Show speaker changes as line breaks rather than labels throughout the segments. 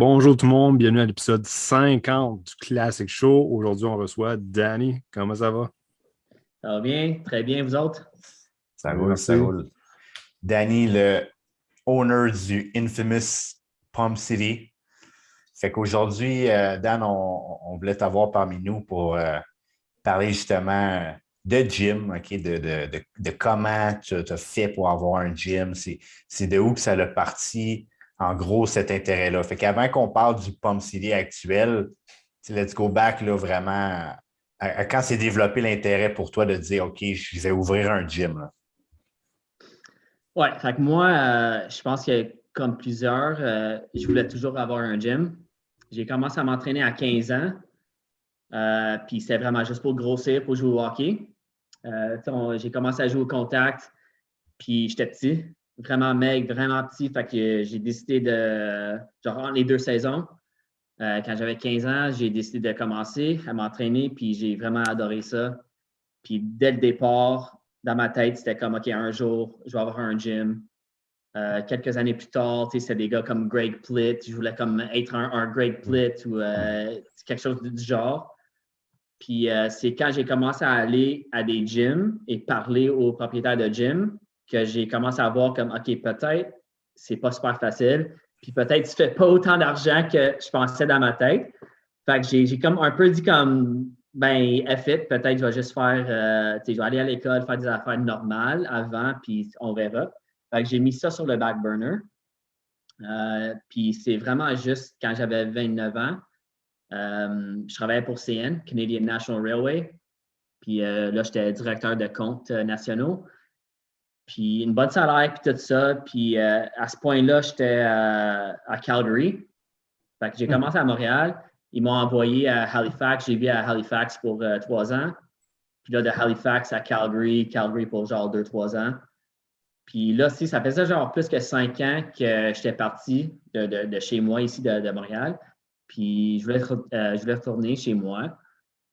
Bonjour tout le monde, bienvenue à l'épisode 50 du Classic Show. Aujourd'hui, on reçoit Danny. Comment ça va?
Ça va bien, très bien, vous autres?
Ça roule, ça roule. Danny, le owner du infamous Palm City. Fait qu'aujourd'hui, euh, Dan, on, voulait t'avoir parmi nous pour euh, parler justement de gym, OK, de, comment tu as fait pour avoir un gym. C'est de où que ça a parti? En gros, cet intérêt-là. Fait qu'avant qu'on parle du Pump City actuel, let's go back là, vraiment à, quand s'est développé l'intérêt pour toi de dire OK, je vais ouvrir un gym.
Oui, fait que moi, euh, je pense que comme plusieurs, euh, je voulais toujours avoir un gym. J'ai commencé à m'entraîner à 15 ans. Euh, puis c'était vraiment juste pour grossir, pour jouer au hockey. j'ai commencé à jouer au contact, puis j'étais petit vraiment maigre, vraiment petit. Fait que j'ai décidé de, genre, les deux saisons, euh, quand j'avais 15 ans, j'ai décidé de commencer à m'entraîner, puis j'ai vraiment adoré ça. Puis dès le départ, dans ma tête, c'était comme, OK, un jour, je vais avoir un gym. Euh, quelques années plus tard, c'était des gars comme Greg Plitt. Je voulais comme être un, Greg Plitt ou euh, quelque chose du genre. Puis c'est quand j'ai commencé à aller à des gyms et parler aux propriétaires de gym que j'ai commencé à voir comme, OK, peut-être c'est pas super facile, puis peut-être tu fais pas autant d'argent que je pensais dans ma tête. Fait que j'ai comme un peu dit comme, ben, it, peut-être je vais juste faire, euh, tu sais, je vais aller à l'école, faire des affaires normales avant, puis on verra. Fait que j'ai mis ça sur le back burner. Euh, puis c'est vraiment juste quand j'avais 29 ans, euh, je travaillais pour CN, Canadian National Railway. Puis là, j'étais directeur de comptes nationaux puis une bonne salaire, puis tout ça. Puis euh, à ce point-là, j'étais euh, à Calgary. Fait que j'ai hmm. commencé à Montréal. Ils m'ont envoyé à Halifax. J'ai vécu à Halifax pour euh, trois ans. Puis là, de Halifax à Calgary, Calgary pour genre deux, trois ans. Puis là, si, ça faisait genre plus que cinq ans que j'étais parti de, chez moi, ici de, Montréal. Puis je voulais, je voulais retourner chez moi.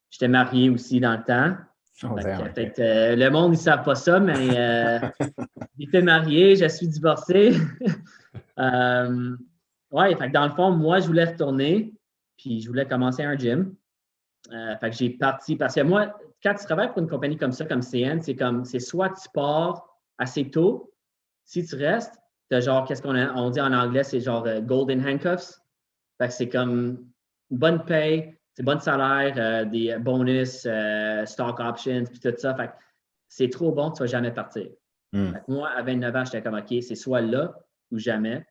J'étais marié aussi dans le temps. Oh, euh, le monde, ils ne savent pas ça, mais euh, j'étais marié, je suis divorcé. euh, ouais, fait dans le fond, moi, je voulais retourner, puis je voulais commencer un gym. Euh, fait que j'ai parti, parce que moi, quand tu travailles pour une compagnie comme ça, comme CN, c'est comme, c'est soit tu pars assez tôt, si tu restes, tu as genre, qu'est-ce qu'on on dit en anglais, c'est genre golden handcuffs. Fait que c'est comme une bonne paye, bon salaire, euh, des bonus, euh, stock options, puis tout ça. Fait c'est trop bon, tu ne vas jamais partir. Hmm. moi, à 29 ans, j'étais comme OK, c'est soit là ou jamais.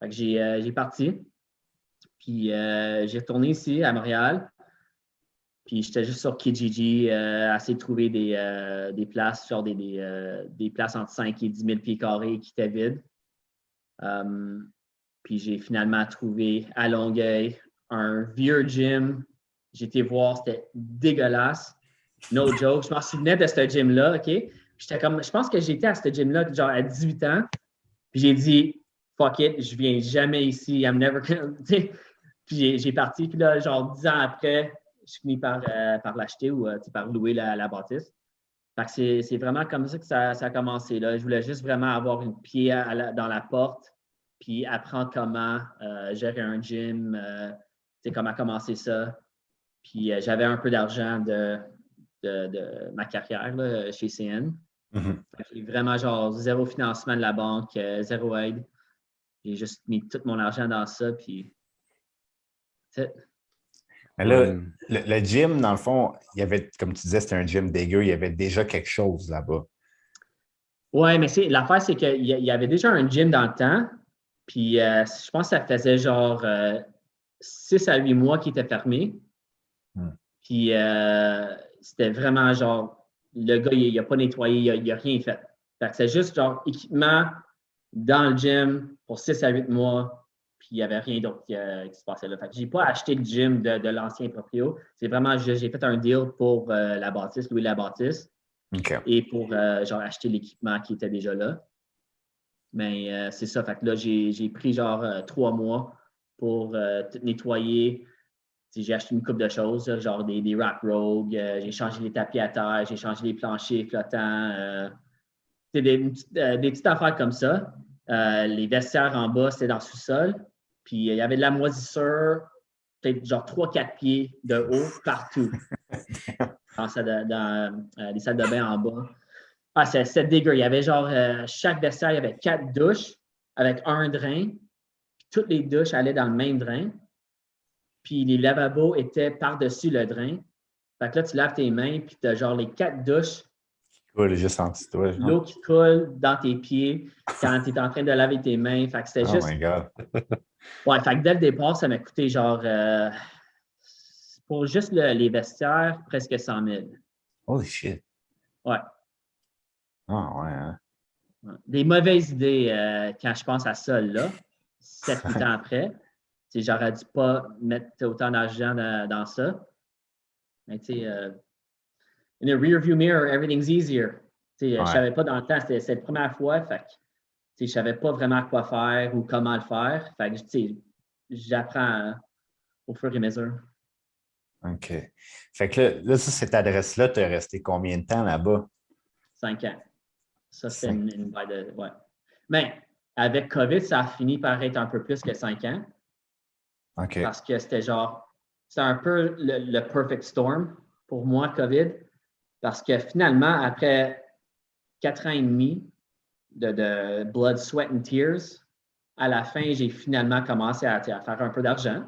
Fait que j'ai, euh, parti. Puis j'ai retourné ici à Montréal. Puis j'étais juste sur Kijiji, à essayer de trouver des, des places, genre des, des, des, places entre 5 et 10 000 pieds carrés qui étaient vides. puis j'ai finalement trouvé à Longueuil un vieux gym. Été voir, c'était dégueulasse. No joke. Je m'en souvenais de ce gym-là, OK? J'étais comme, je pense que j'étais à ce gym-là, genre à 18 ans. Puis j'ai dit, fuck it, je viens jamais ici. I'm never puis j'ai parti. Puis là, genre 10 ans après, je finis par, euh, par l'acheter ou euh, par louer la, bâtisse. C'est vraiment comme ça que ça, a commencé. Là. Je voulais juste vraiment avoir une pied dans la porte, puis apprendre comment euh, gérer un gym, comment commencer ça. Puis euh, j'avais un peu d'argent de, de, ma carrière chez CN. Mm-hmm. J'ai vraiment genre zéro financement de la banque, euh, zéro aide. J'ai juste mis tout mon argent dans ça. Puis.
Mais là, le, gym, dans le fond, il y avait, comme tu disais, c'était un gym dégueu, il y avait déjà quelque chose là-bas.
Oui, mais l'affaire, c'est qu'il y avait déjà un gym dans le temps. Puis euh, je pense que ça faisait genre 6 à 8 mois qui était fermé. Hmm. Puis euh, c'était vraiment genre, le gars, il n'a pas nettoyé, il n'a rien fait. c'est juste genre équipement dans le gym pour 6 à 8 mois, puis il n'y avait rien d'autre qui, euh, se passait là. Fait que j'ai pas acheté le gym de, l'ancien proprio. C'est vraiment, j'ai fait un deal pour euh, la bâtisse, Louis la bâtisse. Et pour genre acheter l'équipement qui était déjà là. Mais c'est ça. Fait que là, j'ai pris genre trois mois pour euh, tout nettoyer. J'ai acheté une coupe de choses, genre des, des Rock Rogue, euh, j'ai changé les tapis à terre, j'ai changé les planchers flottants. Euh, des, des, petites affaires comme ça. les vestiaires en bas, c'était dans le sous-sol. Puis il y avait de la moisissure, peut-être genre 3-4 pieds de haut partout. dans, euh, les salles de bain en bas. Ah, c'est dégueu. Il y avait genre, euh, chaque vestiaire, il y avait quatre douches avec un drain. Toutes les douches allaient dans le même drain. Puis les lavabos étaient par-dessus le drain. Fait que là, tu laves tes mains, puis tu as genre les quatre douches.
Qui juste en toi.
L'eau qui coule dans tes pieds quand tu es en train de laver tes mains. Fait que c'était
oh
juste.
Oh my God.
ouais, fait que dès le départ, ça m'a coûté genre. Euh, pour juste les vestiaires, presque 100 000.
Holy shit.
Ouais.
Ah ouais. Hein.
Des mauvaises idées euh, quand je pense à ça là, 7-8 ans après. J'aurais dû pas mettre autant d'argent dans, ça. Mais tu sais, euh, in a rear view mirror, everything's easier. Je ne savais pas dans le temps, c'était la première fois, fait je ne savais pas vraiment quoi faire ou comment le faire. Fait que j'apprends euh, au fur et à mesure.
OK. Fait que là, là cette adresse-là, tu es resté combien de temps là-bas?
Cinq ans. Ça, c'est une, une de. Ouais. Mais avec COVID, ça a fini par être un peu plus que cinq ans.
OK.
Parce que c'était genre, c'est un peu le, perfect storm pour moi, COVID. Parce que finalement, après quatre ans et demi de, blood, sweat and tears, à la fin, j'ai finalement commencé à, faire un peu d'argent,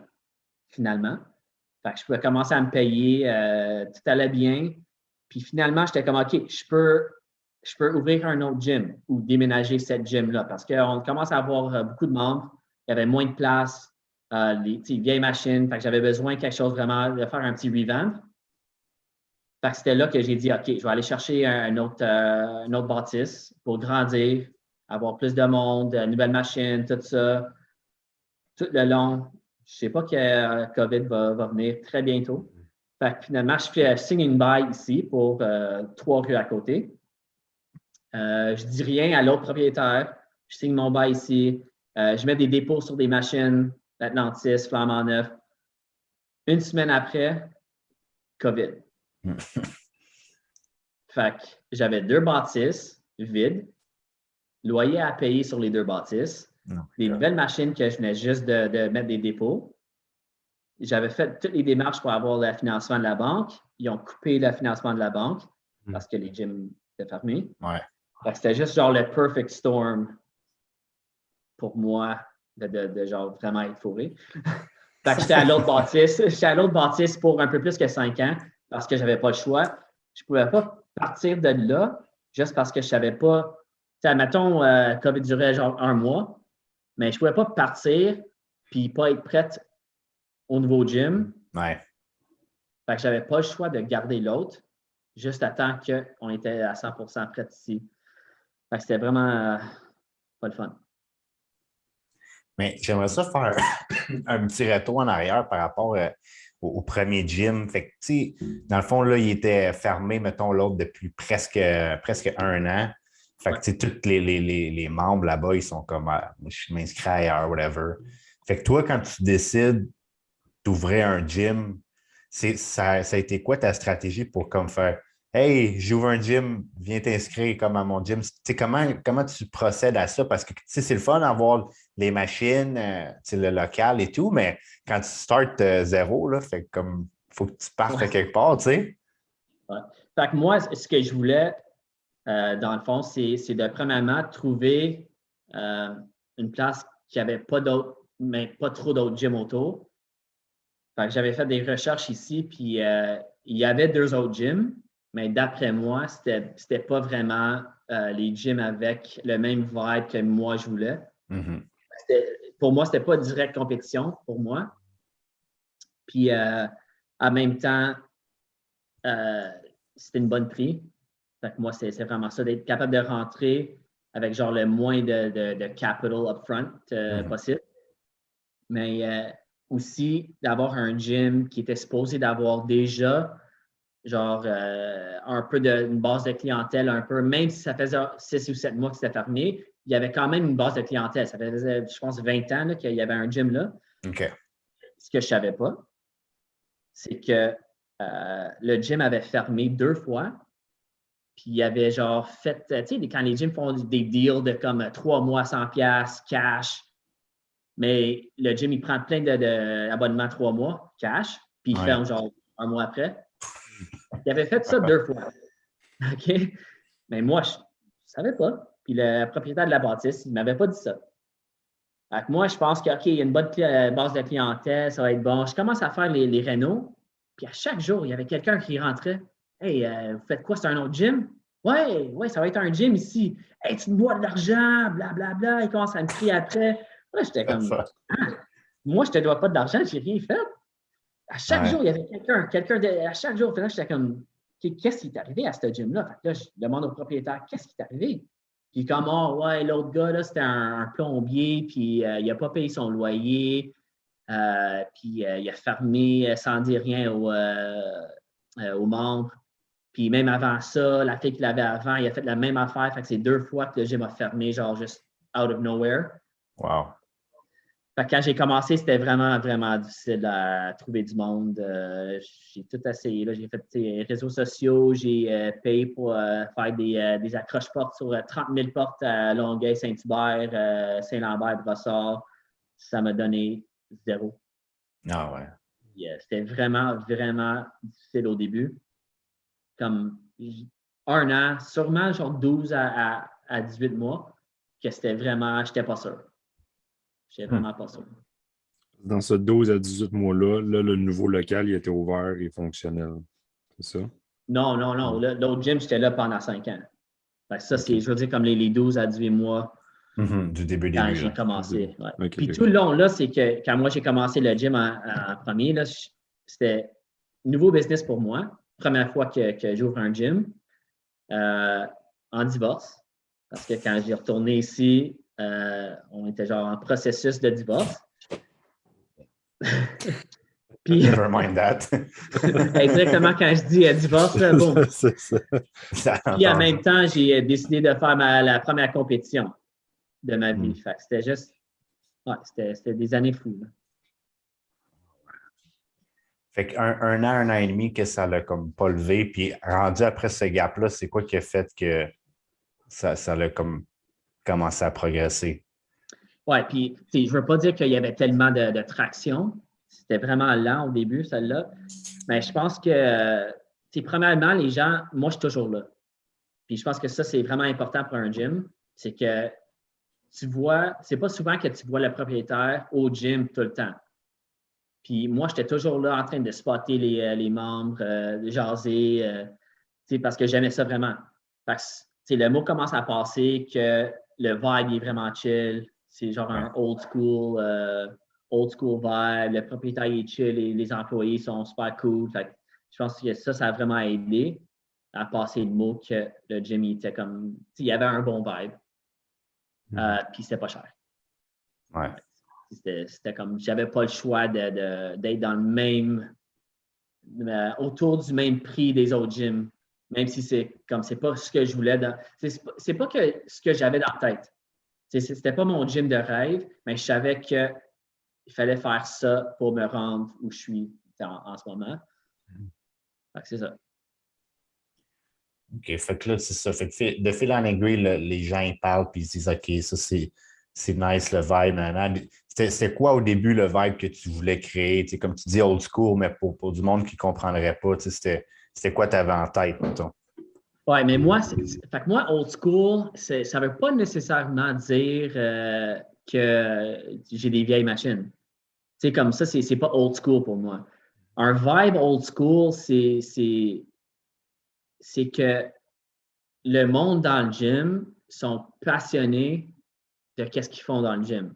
finalement. Fait que je pouvais commencer à me payer, euh, tout allait bien. Puis finalement, j'étais comme, OK, je peux je peux ouvrir un autre gym ou déménager cette gym-là parce qu'on commence à avoir euh, beaucoup de membres. Il y avait moins de place, euh, les vieilles machines. J'avais besoin de quelque chose vraiment, de faire un petit revamp. Que c'était là que j'ai dit, OK, je vais aller chercher un autre, euh, autre bâtisse pour grandir, avoir plus de monde, de nouvelles machines, tout ça. Tout le long. Je ne sais pas que COVID va, venir très bientôt. Finalement, je, fais, une bail ici pour trois rues à côté. Euh, je ne dis rien à l'autre propriétaire. Je signe mon bail ici. Euh, je mets des dépôts sur des machines, Atlantis, Flamand Neuf. Une semaine après, COVID. fait que j'avais deux bâtisses vides, loyer à payer sur les deux bâtisses, des nouvelles machines que je venais juste de, mettre des dépôts. J'avais fait toutes les démarches pour avoir le financement de la banque. Ils ont coupé le financement de la banque hmm. parce que les gyms étaient fermés.
Ouais.
C'était juste genre le perfect storm pour moi de, genre vraiment être fourré. fait que j'étais à l'autre bâtisse. J'étais à l'autre bâtisse pour un peu plus que cinq ans parce que j'avais pas le choix. Je pouvais pas partir de là juste parce que je savais pas. Tu sais, mettons, euh, COVID durait genre un mois, mais je pouvais pas partir puis pas être prête au nouveau gym.
Ouais.
Fait que j'avais pas le choix de garder l'autre juste à temps qu'on était à 100% prêt ici. C'était vraiment euh, pas le fun.
Mais j'aimerais ça faire un petit retour en arrière par rapport euh, au, premier gym. Fait que, dans le fond, là, il était fermé, mettons, l'autre depuis presque, presque un an. Fait que, tous les, les, membres là-bas, ils sont comme, ah, je m'inscris ailleurs, whatever. Fait que toi, quand tu décides d'ouvrir un gym, ça, ça a été quoi ta stratégie pour comme faire Hey, j'ouvre un gym, viens t'inscrire comme à mon gym. comment, comment tu procèdes à ça? Parce que c'est le fun d'avoir les machines, euh, le local et tout, mais quand tu startes euh, zéro, là, fait comme faut que tu partes quelque part, tu sais.
Fait que moi, ce que je voulais, euh, dans le fond, c'est de premièrement trouver une place qui n'avait pas d'autres, mais pas trop d'autres gyms autour. Fait que j'avais fait des recherches ici, puis il y avait deux autres gyms mais d'après moi, c'était n'était pas vraiment euh, les gyms avec le même vibe que moi je voulais.
Mm-hmm.
Pour moi, c'était pas direct compétition pour moi. Puis euh, en même temps, euh, c'était une bonne prix. Fait que moi, c'est vraiment ça, d'être capable de rentrer avec genre le moins de, capital upfront mm-hmm. possible. Mais aussi d'avoir un gym qui était supposé d'avoir déjà genre euh, un peu d'une base de clientèle, un peu, même si ça faisait six ou sept mois que c'était fermé, il y avait quand même une base de clientèle. Ça faisait, je pense, 20 ans qu'il y avait un gym là.
OK.
Ce que je ne savais pas, c'est que euh, le gym avait fermé deux fois. Puis il y avait genre fait, tu sais, quand les gyms font des deals de comme trois mois sans pièces, cash, Mais le gym, il prend plein d'abonnements trois mois, cash, puis il ferme genre un mois après. Il avait fait ça deux fois. OK? Mais moi, je ne savais pas. Puis le propriétaire de la bâtisse, il ne m'avait pas dit ça. Fait moi, je pense qu'il y a une bonne euh, base de clientèle, ça va être bon. Je commence à faire les, les rénaux, puis à chaque jour, il y avait quelqu'un qui rentrait. Hey, euh, vous faites quoi? C'est un autre gym? Ouais, ouais, ça va être un gym ici. Hey, tu me bois de l'argent, blablabla. Bla. Il commence à me crier après. Là, j'étais comme. Ah, moi, je ne te dois pas d'argent, je n'ai rien fait. À chaque jour, il y avait quelqu'un, quelqu'un, à chaque jour, là, j'étais comme, qu'est-ce qui est arrivé à ce gym-là? Là, je demande au propriétaire, qu'est-ce qui est arrivé? Puis comme, oh, ouais, l'autre gars, là, c'était un, plombier, puis euh, il n'a pas payé son loyer, euh, puis euh, il a fermé sans dire rien aux, aux membres. Puis même avant ça, la fille qu'il avait avant, il a fait la même affaire. Fait que c'est deux fois que le gym a fermé, genre juste out of nowhere.
Wow
quand j'ai commencé, c'était vraiment, vraiment difficile à trouver du monde. Euh, j'ai tout essayé. J'ai fait des réseaux sociaux, j'ai euh, payé pour euh, faire des, des accroches-portes sur 30 000 portes à Longueuil, Saint-Hubert, Saint-Lambert, Brossard. Ça m'a donné zéro.
Ah ouais.
c'était vraiment, vraiment difficile au début. Comme un an, sûrement genre 12 à, à 18 mois, que c'était vraiment, je n'étais pas sûr. Je hmm. vraiment pas ça.
Dans ce 12 à 18 mois-là, là, le nouveau local, il était ouvert et fonctionnel. C'est ça?
Non, non, non. L'autre gym, j'étais là pendant 5 ans. ça, c'est, je veux dire, comme les, 12 à 18 mois.
Mm-hmm. du début
Quand j'ai commencé. Puis tout le long, là, c'est que quand moi j'ai commencé le gym en, premier, c'était nouveau business pour moi. Première fois que, j'ouvre un gym euh, en divorce. Parce que quand j'ai retourné ici, on était genre en processus de divorce.
Puis, Never mind that.
exactement quand je dis euh, divorce, bon. Puis en même temps, j'ai décidé de faire la première compétition de ma vie. Hmm. C'était juste, ouais, c'était des années fous.
Fait qu'un un an, un an et demi que ça l'a comme pas levé, puis rendu après ce gap-là, c'est quoi qui a fait que ça, ça l'a comme commencer à progresser.
Oui, puis je ne veux pas dire qu'il y avait tellement de, traction. C'était vraiment lent au début, celle-là. Mais je pense que, premièrement, les gens, moi, je suis toujours là. Puis je pense que ça, c'est vraiment important pour un gym. C'est que tu vois, c'est pas souvent que tu vois le propriétaire au gym tout le temps. Puis moi, j'étais toujours là en train de spotter les, euh, membres, euh, de jaser, euh, parce que j'aimais ça vraiment. Parce que, le mot commence à passer que le vibe est vraiment chill. C'est genre un old school, euh, old school vibe. Le propriétaire est chill et les employés sont super cool. je pense que ça, ça a vraiment aidé à passer le mot que le gym était comme. Il y avait un bon vibe. Mm-hmm. Euh, puis c'était pas cher.
Ouais.
C'était comme. J'avais pas le choix d'être dans le même. Euh, autour du même prix des autres gyms même si c'est comme c'est pas ce que je voulais. Dans, c'est, pas que ce que j'avais dans la tête. c'était pas mon gym de rêve, mais je savais qu'il fallait faire ça pour me rendre où je suis en, ce moment. c'est ça.
OK, fait que là, c'est ça. Fait que de fil en aiguille, les gens parlent puis ils disent OK, ça c'est, nice le vibe. C'était, quoi au début le vibe que tu voulais créer? comme tu dis old school, mais pour, pour du monde qui ne comprendrait pas, c'était c'était quoi tu avais en tête, mettons?
Oui, mais moi, fait que moi, old school, ça ne veut pas nécessairement dire euh, que j'ai des vieilles machines. C'est comme ça, c'est pas old school pour moi. Un vibe old school, c'est que le monde dans le gym sont passionnés de qu'est-ce qu'ils font dans le gym.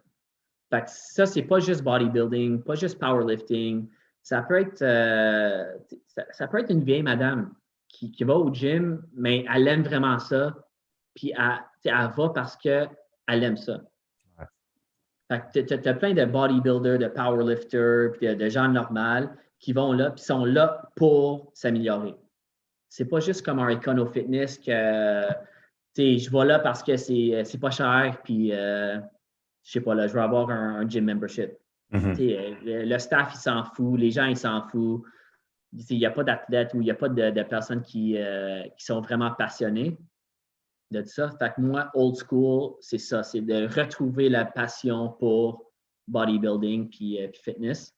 Fait que ça, c'est pas juste bodybuilding, pas juste powerlifting, ça peut être, euh, ça, peut être une vieille madame qui, va au gym, mais elle aime vraiment ça. Puis elle, elle va parce qu'elle aime ça. tu as, plein de bodybuilders, de powerlifters, puis de, gens normaux qui vont là, puis sont là pour s'améliorer. C'est pas juste comme un Econo Fitness que je vais là parce que c'est pas cher, puis euh, je sais pas, là, je vais avoir un gym membership. Mm-hmm. Euh, le staff, il s'en fout, les gens, ils s'en foutent. Il n'y a pas d'athlètes ou il n'y a pas de, personnes qui, euh, qui, sont vraiment passionnés de ça. Fait que moi, old school, c'est ça, c'est de retrouver la passion pour bodybuilding puis, puis fitness.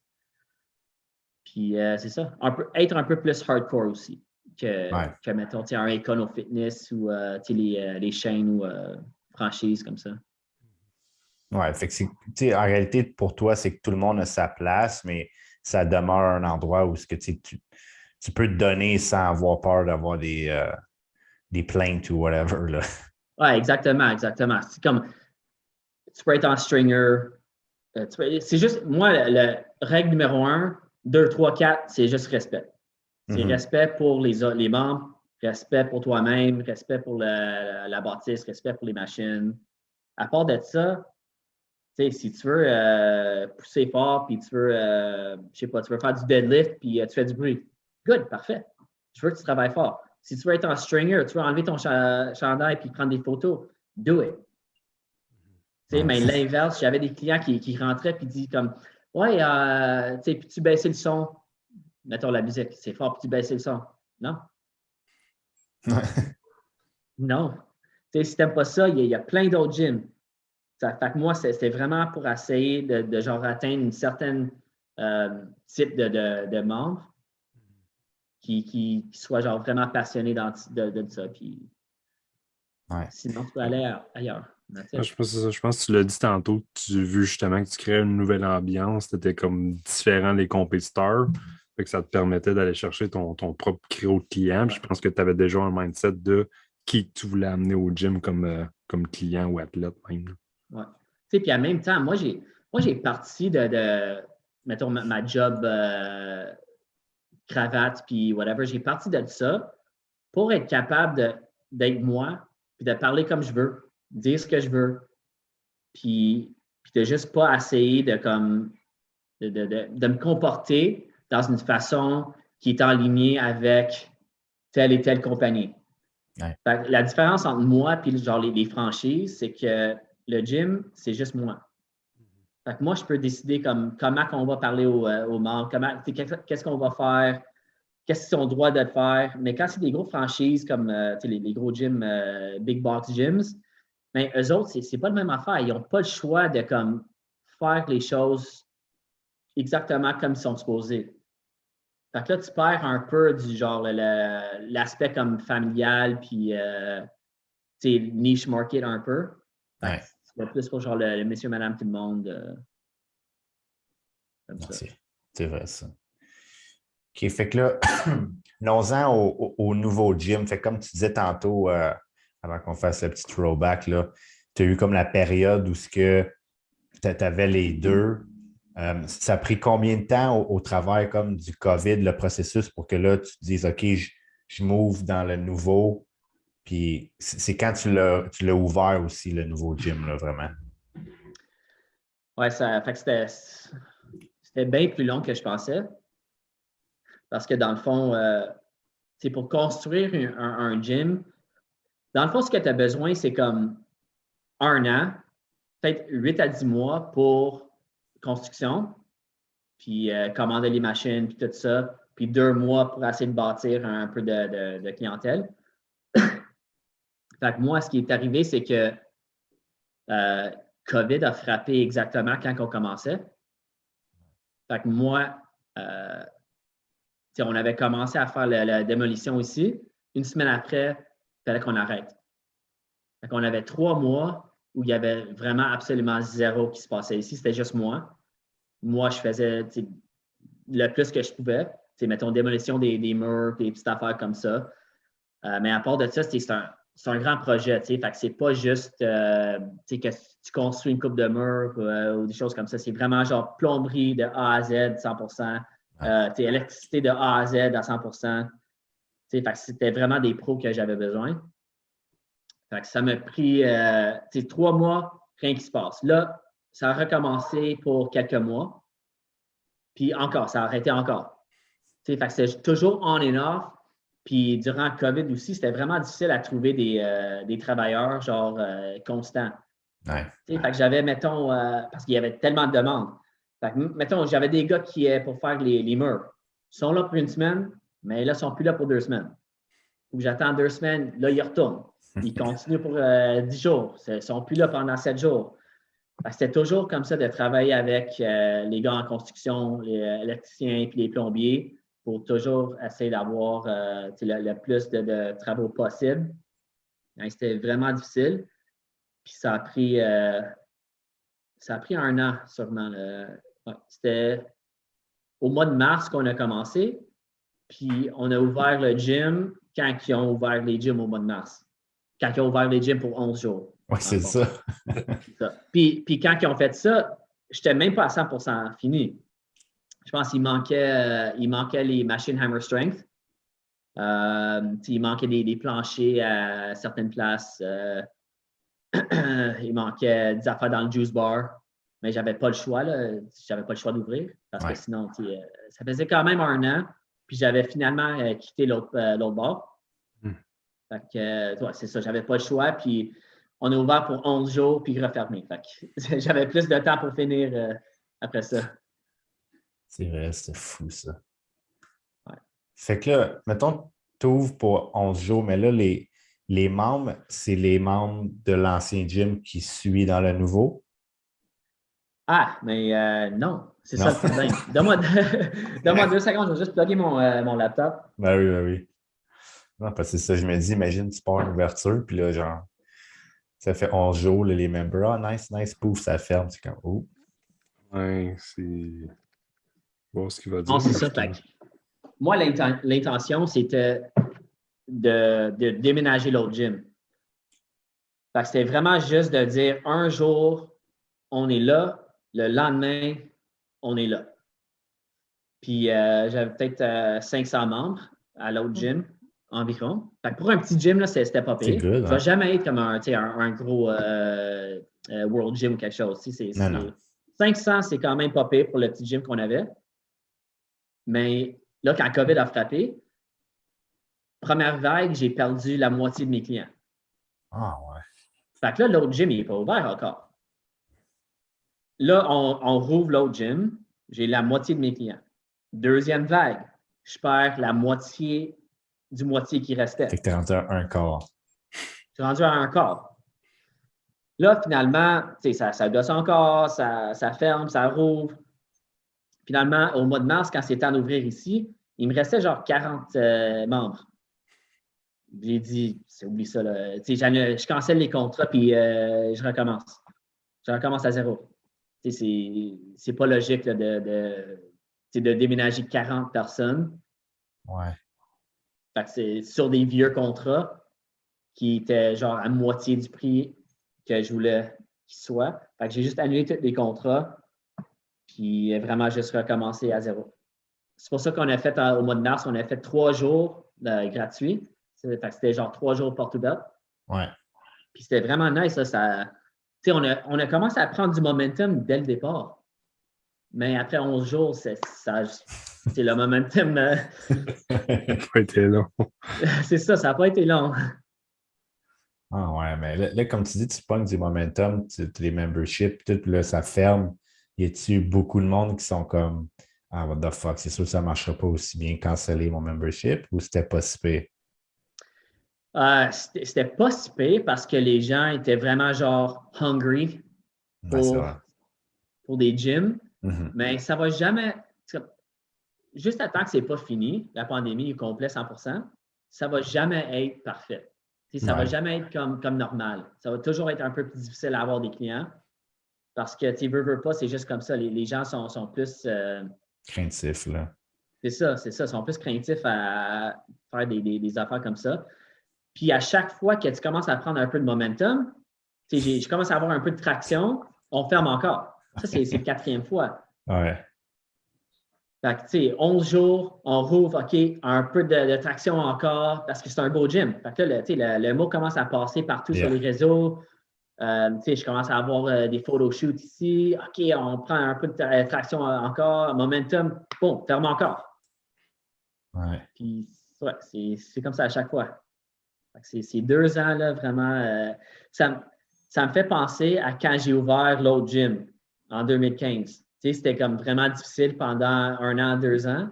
Puis c'est ça. être un peu plus hardcore aussi que, que mettons, un Econo Fitness ou les, les, chaînes ou franchises comme ça.
Ouais, fait que en réalité, pour toi, c'est que tout le monde a sa place, mais ça demeure un endroit où ce que, tu, tu peux te donner sans avoir peur d'avoir des, euh, des plaintes ou whatever. Là.
Ouais, exactement, exactement. C'est comme tu peux être en stringer. Euh, c'est juste, moi, la, règle numéro un, deux, trois, quatre, c'est juste respect. C'est mm-hmm. respect pour les, les membres, respect pour toi-même, respect pour la, la, bâtisse, respect pour les machines. À part de ça, si tu veux euh, pousser fort, puis tu veux, euh, je sais pas, tu veux faire du deadlift, puis euh, tu fais du bruit. Good, parfait. Je veux que tu travailles fort. Si tu veux être en stringer, tu veux enlever ton chandail puis prendre des photos, do it. mais l'inverse, j'avais des clients qui, qui rentraient puis disent comme Ouais, tu puis tu baisses le son. Mettons la musique, c'est fort, puis tu baisses le son. Non. non. sais, si tu n'aimes pas ça, il y, a plein d'autres gyms. Ça fait que moi, c'était vraiment pour essayer de, genre atteindre une certaine euh, type de, de, membres qui, qui, soient genre vraiment passionnés de, ça. Puis, Sinon, tu peux aller ailleurs.
Je pense, je pense que tu l'as dit tantôt, tu as vu justement que tu créais une nouvelle ambiance, tu étais comme différent des compétiteurs, que ça te permettait d'aller chercher ton, ton propre créneau de client. je pense que tu avais déjà un mindset de qui tu voulais amener au gym comme, euh, comme client ou athlète même.
Ouais. Puis en même temps, moi, j'ai moi j'ai parti de, de, mettons, ma, job euh, cravate, puis whatever, j'ai parti de ça pour être capable d'être moi, puis de parler comme je veux, dire ce que je veux, puis, puis de juste pas essayer de comme de, de, de, me comporter dans une façon qui est en ligne avec telle et telle compagnie. La différence entre moi et genre les, les franchises, c'est que le gym, c'est juste moi. Fait moi, je peux décider comme, comment on va parler aux, euh, membres, qu'est-ce qu'on va faire, qu'est-ce qu'ils ont le droit de faire. Mais quand c'est des gros franchises comme euh, les, gros gyms, euh, big box gyms, mais ben, eux autres, c'est pas la même affaire. Ils n'ont pas le choix de comme, faire les choses exactement comme ils sont supposés. Fait que là, tu perds un peu du genre l'aspect comme familial puis niche market un peu. Plus pour genre le, monsieur, madame, tout le monde. Euh,
c'est vrai, ça. OK, fait que là, allons-en au, nouveau gym. Fait comme tu disais tantôt, euh, avant qu'on fasse le petit throwback, tu as eu comme la période où tu avais les deux. Euh, ça a pris combien de temps au, travail comme du COVID, le processus, pour que là, tu te dises OK, je, je m'ouvre dans le nouveau, puis c'est quand tu l'as ouvert aussi, le nouveau gym, là, vraiment?
Oui, ça fait que c'était bien plus long que je pensais. Parce que dans le fond, c'est euh, pour construire un, gym, dans le fond, ce que tu as besoin, c'est comme un an, peut-être 8 à 10 mois pour construction, puis euh, commander les machines, puis tout ça, puis deux mois pour essayer de bâtir un peu de clientèle. Fait que moi, ce qui est arrivé, c'est que euh, COVID a frappé exactement quand on commençait. Fait que moi, euh, on avait commencé à faire la, démolition ici. Une semaine après, il fallait qu'on arrête. Fait qu'on avait trois mois où il y avait vraiment absolument zéro qui se passait ici. C'était juste moi. Moi, je faisais le plus que je pouvais. mettons, démolition des, murs, des petites affaires comme ça. Euh, mais à part de ça, c'était un, c'est un grand projet, tu sais. Fait que c'est pas juste, euh, tu sais, que tu construis une coupe de mur euh, ou des choses comme ça. C'est vraiment genre plomberie de A à Z, 100 euh, tu électricité de A à Z à 100 tu sais, fait que c'était vraiment des pros que j'avais besoin. Fait que ça m'a pris, tu sais, trois mois, rien qui se passe. Là, ça a recommencé pour quelques mois. Puis encore, ça a arrêté encore. Tu sais, fait que c'est toujours on and off. Puis durant le COVID aussi, c'était vraiment difficile à trouver des, euh, travailleurs genre euh, constants.
Ouais.
Fait que j'avais, mettons, euh, parce qu'il y avait tellement de demandes. Fait que, mettons, j'avais des gars qui, pour faire les, les, murs, ils sont là pour une semaine, mais là, ils ne sont plus là pour deux semaines. Ou j'attends deux semaines, là, ils retournent. Ils continuent pour dix jours. Ils ne sont plus là pendant sept jours. C'était toujours comme ça de travailler avec les gars en construction, les électriciens et les plombiers pour toujours essayer d'avoir euh, le, plus de, travaux possible. C'était vraiment difficile. Puis ça a pris, euh, ça a pris un an sûrement. C'était au mois de mars qu'on a commencé. Puis on a ouvert le gym quand ils ont ouvert les gyms au mois de mars. Quand ils ont ouvert les gyms pour 11 jours.
Oui, c'est ça.
Puis, puis, quand ils ont fait ça, je n'étais même pas à 100 fini. Je pense qu'il manquait, euh, il manquait les machines Hammer Strength. Euh, il manquait des, planchers à certaines places. Euh, il manquait des affaires dans le juice bar. Mais je n'avais pas le choix. Je n'avais pas le choix d'ouvrir. Parce que sinon, ça faisait quand même un an. Puis j'avais finalement quitté l'autre bar. Hmm. Fait que, c'est ça, j'avais pas le choix. Puis on est ouvert pour 11 jours, puis refermé. J'avais plus de temps pour finir euh, après ça.
C'est vrai, c'est fou ça. Fait que là, mettons, tu ouvres pour 11 jours, mais là, les, les membres, c'est les membres de l'ancien gym qui suit dans le nouveau?
Ah, mais euh, non, c'est ça le problème. Donne-moi deux secondes, je vais juste plugger mon, euh, mon laptop.
Ben oui, ben oui. Non, parce que c'est ça, je me dis, imagine, tu pars une ouverture, puis là, genre, ça fait 11 jours, les members. Ah, nice, nice, pouf, ça ferme. C'est comme, oh.
Ouais, c'est. Bon, ce qu'il va dire.
Non, c'est ça. Moi, l'intention, c'était de, déménager l'autre gym. C'était vraiment juste de dire un jour, on est là, le lendemain, on est là. Puis euh, j'avais peut-être 500 euh, membres à l'autre gym environ. pour un petit gym, c'était pas pire. Ça ne va jamais être comme un, un, gros euh, euh, World Gym ou quelque chose. 500, c'est quand même pas pire pour le petit gym qu'on avait. Mais là, quand COVID a frappé, première vague, j'ai perdu la moitié de mes clients.
Ah ouais.
Fait que là, l'autre gym, il n'est pas ouvert encore. Là, on, on rouvre l'autre gym, j'ai la moitié de mes clients. Deuxième vague, je perds la moitié du moitié qui restait.
Fait que es rendu à un quart.
Tu es rendu à un quart. Là, finalement, ça, ça gosse encore, ça, ça, ferme, ça rouvre. Finalement, au mois de mars, quand c'est temps d'ouvrir ici, il me restait genre 40 euh, membres. J'ai dit, oublie ça, là. je cancelle les contrats puis euh, je recommence. Je recommence à zéro. C'est pas logique de, de, de déménager 40 personnes.
Ouais
c'est sur des vieux contrats qui étaient genre à moitié du prix que je voulais qu'ils soient. Fait que j'ai juste annulé tous les contrats, puis vraiment juste recommencé à zéro. C'est pour ça qu'on a fait au mois de mars, on a fait trois jours euh, gratuits. C'était genre trois jours porte ouverte.
Ouais.
Puis c'était vraiment nice. Ça, ça on, a, on a commencé à prendre du momentum dès le départ. Mais après 11 jours, c'est le momentum. Euh,
ça n'a pas été long.
c'est ça, ça n'a pas été long.
Ah ouais, mais là, comme tu dis, tu pognes du momentum, tu, les memberships, tout, là, ça ferme. Y a-tu beaucoup de monde qui sont comme Ah, what the fuck, c'est sûr que ça ne marchera pas aussi bien canceller mon membership ou c'était pas si pire?
Euh, c'était pas si pire parce que les gens étaient vraiment genre hungry pour, pour des gyms. Mm-hmm. Mais ça va jamais. Juste à temps que ce n'est pas fini, la pandémie est complète 100% ça ne va jamais être parfait. ça ne va jamais être comme, comme normal. Ça va toujours être un peu plus difficile à avoir des clients parce que, tu veux, veux pas, c'est juste comme ça. Les, gens sont, sont plus. Euh,
craintifs, là.
C'est ça, c'est ça. Ils sont plus craintifs à faire des, des, affaires comme ça. Puis à chaque fois que tu commences à prendre un peu de momentum, je commence à avoir un peu de traction, on ferme encore. Ça, c'est la quatrième fois.
Ouais.
Fait que, tu sais, 11 jours, on rouvre, OK, un peu de, traction encore parce que c'est un beau gym. Fait que là, le, le, mot commence à passer partout sur les réseaux. Euh, je commence à avoir euh, des photoshoots ici. OK, on prend un peu de traction encore, momentum, bon, ferme encore.
Ouais.
Puis, ouais, c'est comme ça à chaque fois. Ces deux ans-là, vraiment, euh, ça, ça me fait penser à quand j'ai ouvert l'autre gym en 2015. C'était comme vraiment difficile pendant un an, deux ans.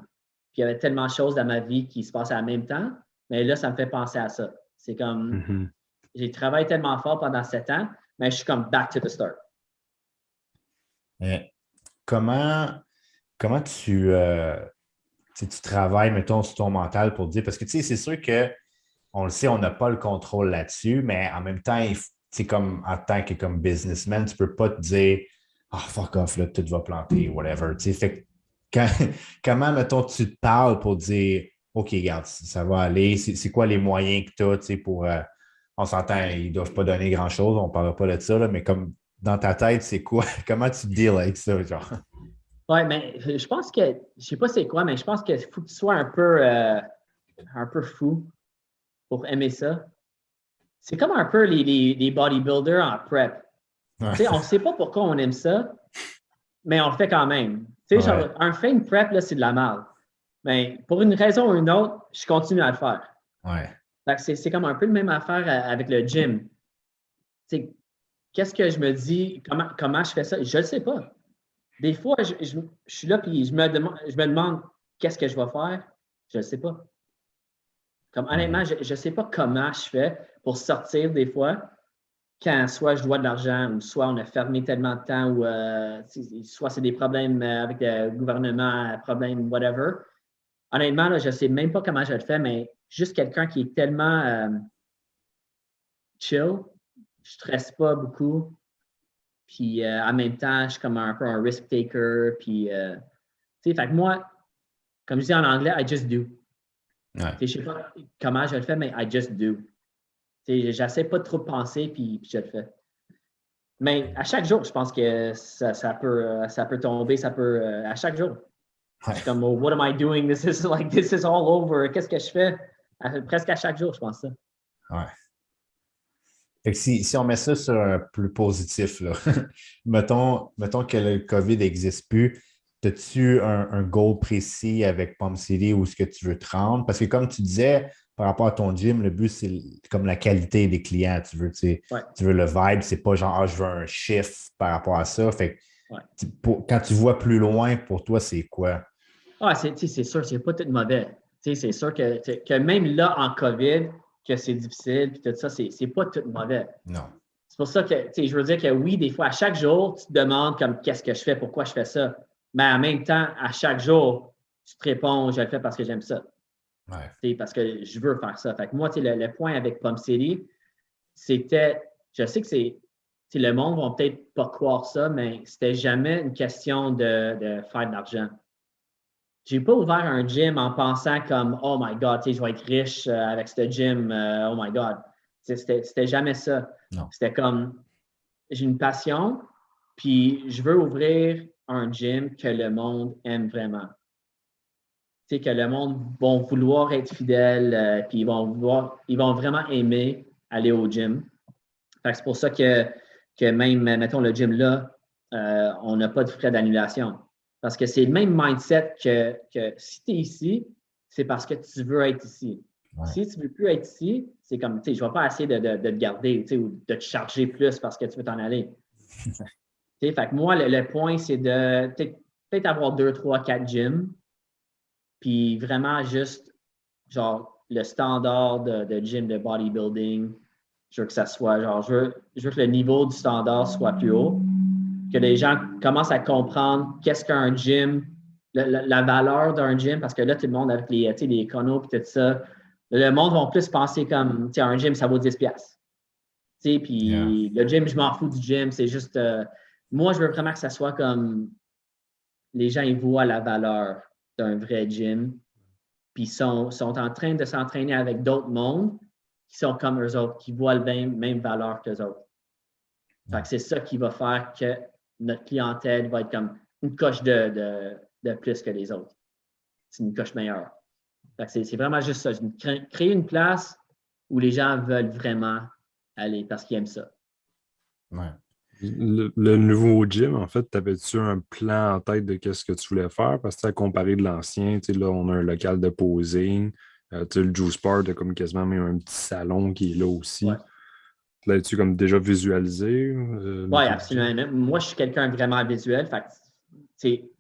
Puis il y avait tellement de choses dans ma vie qui se passaient en même temps. Mais là, ça me fait penser à ça. C'est comme, mm-hmm. j'ai travaillé tellement fort pendant sept ans, mais je suis comme back to the start.
comment, comment tu, euh, tu travailles, mettons, sur ton mental pour dire, parce que tu sais, c'est sûr que on le sait, on n'a pas le contrôle là-dessus, mais en même temps, c'est comme en tant que comme businessman, tu ne peux pas te dire Ah, oh, fuck off, là, tout va planter, whatever. fait comment, mettons, tu te parles pour dire OK, regarde, ça va aller, c'est quoi les moyens que tu as pour. Euh, on s'entend, ils ne doivent pas donner grand-chose, on ne parlera pas de ça, là, mais comme dans ta tête, c'est quoi? Comment tu deals avec ça, genre?
Oui, mais je pense que, je ne sais pas c'est quoi, mais je pense qu'il faut que tu sois un peu, euh, un peu fou pour aimer ça. C'est comme un peu les, les, bodybuilders en prep. On ne sait pas pourquoi on aime ça, mais on le fait quand même. Tu sais, un fin prep, là, c'est de la merde. Mais pour une raison ou une autre, je continue à le faire.
Ouais.
C'est comme un peu la même affaire avec le gym. Qu'est-ce que je me dis? Comment, comment je fais ça? Je ne sais pas. Des fois, je, je, suis là et je me demande, demande qu'est-ce que je vais faire? Je ne sais pas. Comme honnêtement, je ne sais pas comment je fais pour sortir des fois quand soit je dois de l'argent ou soit on a fermé tellement de temps ou euh, soit c'est des problèmes avec le gouvernement, problèmes, whatever. Honnêtement, je ne sais même pas comment je le fais, mais juste quelqu'un qui est tellement euh, chill, je ne stresse pas beaucoup. Puis en même temps, je suis comme un peu un risk taker. Puis, tu sais, fait que moi, comme je dis en anglais, I just do. Je ne sais pas comment je le fais, mais I just do. J'essaie pas de trop penser, puis, je le fais. Mais à chaque jour, je pense que ça, ça peut, ça peut tomber, ça peut. Euh, à chaque jour. Je comme, oh, what am I doing? This is like, this is all over. Qu'est-ce que je fais? presque à chaque jour, je pense ça.
Ouais. si, si, on met ça sur un plus positif, là, mettons, mettons que le COVID n'existe plus, As-tu un, goal précis avec Palm City où est-ce que tu veux te rendre? Parce que comme tu disais, par rapport à ton gym, le but, c'est comme la qualité des clients. Tu veux, tu veux le vibe, c'est pas genre ah, je veux un chiffre par rapport à ça. Fait quand tu vois plus loin, pour toi, c'est quoi?
Ah, c'est sûr, c'est pas tout mauvais. C'est sûr que, que, même là, en COVID, que c'est difficile, puis tout ça, c'est pas tout mauvais.
Non.
C'est pour ça que, je veux dire que oui, des fois, à chaque jour, tu te demandes comme qu'est-ce que je fais, pourquoi je fais ça? Mais en même temps, à chaque jour, tu te réponds, je le fais parce que j'aime ça.
Ouais.
Parce que je veux faire ça. Fait que moi, le, le point avec Pump City, c'était, je sais que c'est, le monde va peut-être pas croire ça, mais c'était jamais une question de, de faire de l'argent. J'ai pas ouvert un gym en pensant comme Oh my God, je vais être riche euh, avec ce gym, euh, oh my God. C'était jamais ça. C'était comme j'ai une passion, puis je veux ouvrir un gym que le monde aime vraiment. Tu sais, que le monde va vouloir être fidèle, euh, puis ils vont, vouloir, ils vont vraiment aimer aller au gym. C'est pour ça que, que même, mettons, le gym là, euh, on n'a pas de frais d'annulation. Parce que c'est le même mindset que, que si tu es ici, c'est parce que tu veux être ici. Si tu ne veux plus être ici, c'est comme, tu sais, je ne vais pas essayer de, de, de te garder ou de te charger plus parce que tu veux t'en aller. fait que moi, le, point, c'est de peut-être avoir deux, trois, quatre gyms, puis vraiment juste, genre, le standard de, gym de bodybuilding. Je veux que ça soit, genre, je veux, je veux que le niveau du standard soit plus haut, que les gens commencent à comprendre qu'est-ce qu'un gym, la, valeur d'un gym, parce que là, tout le monde, avec les, les chronos et tout ça, le monde va plus penser comme, un gym, ça vaut 10$. Tu sais, puis le gym, je m'en fous du gym, c'est juste. Euh, moi, je veux vraiment que ça soit comme les gens ils voient la valeur d'un vrai gym, puis sont, sont en train de s'entraîner avec d'autres mondes qui sont comme eux autres, qui voient la même, même valeur qu'eux autres. c'est ça qui va faire que notre clientèle va être comme une coche de, de, plus que les autres. C'est une coche meilleure. c'est, vraiment juste ça. Créer une place où les gens veulent vraiment aller parce qu'ils aiment ça.
Ouais.
Le, nouveau gym, en fait, t'avais-tu un plan en tête de qu'est-ce que tu voulais faire? Parce que à comparer de l'ancien, là, on a un local de posing. Euh, le Juice Bar, t'as comme quasiment même un petit salon qui est là aussi. Ouais. L'as-tu comme déjà visualisé?
Euh, oui, absolument. Moi, je suis quelqu'un vraiment visuel. Fait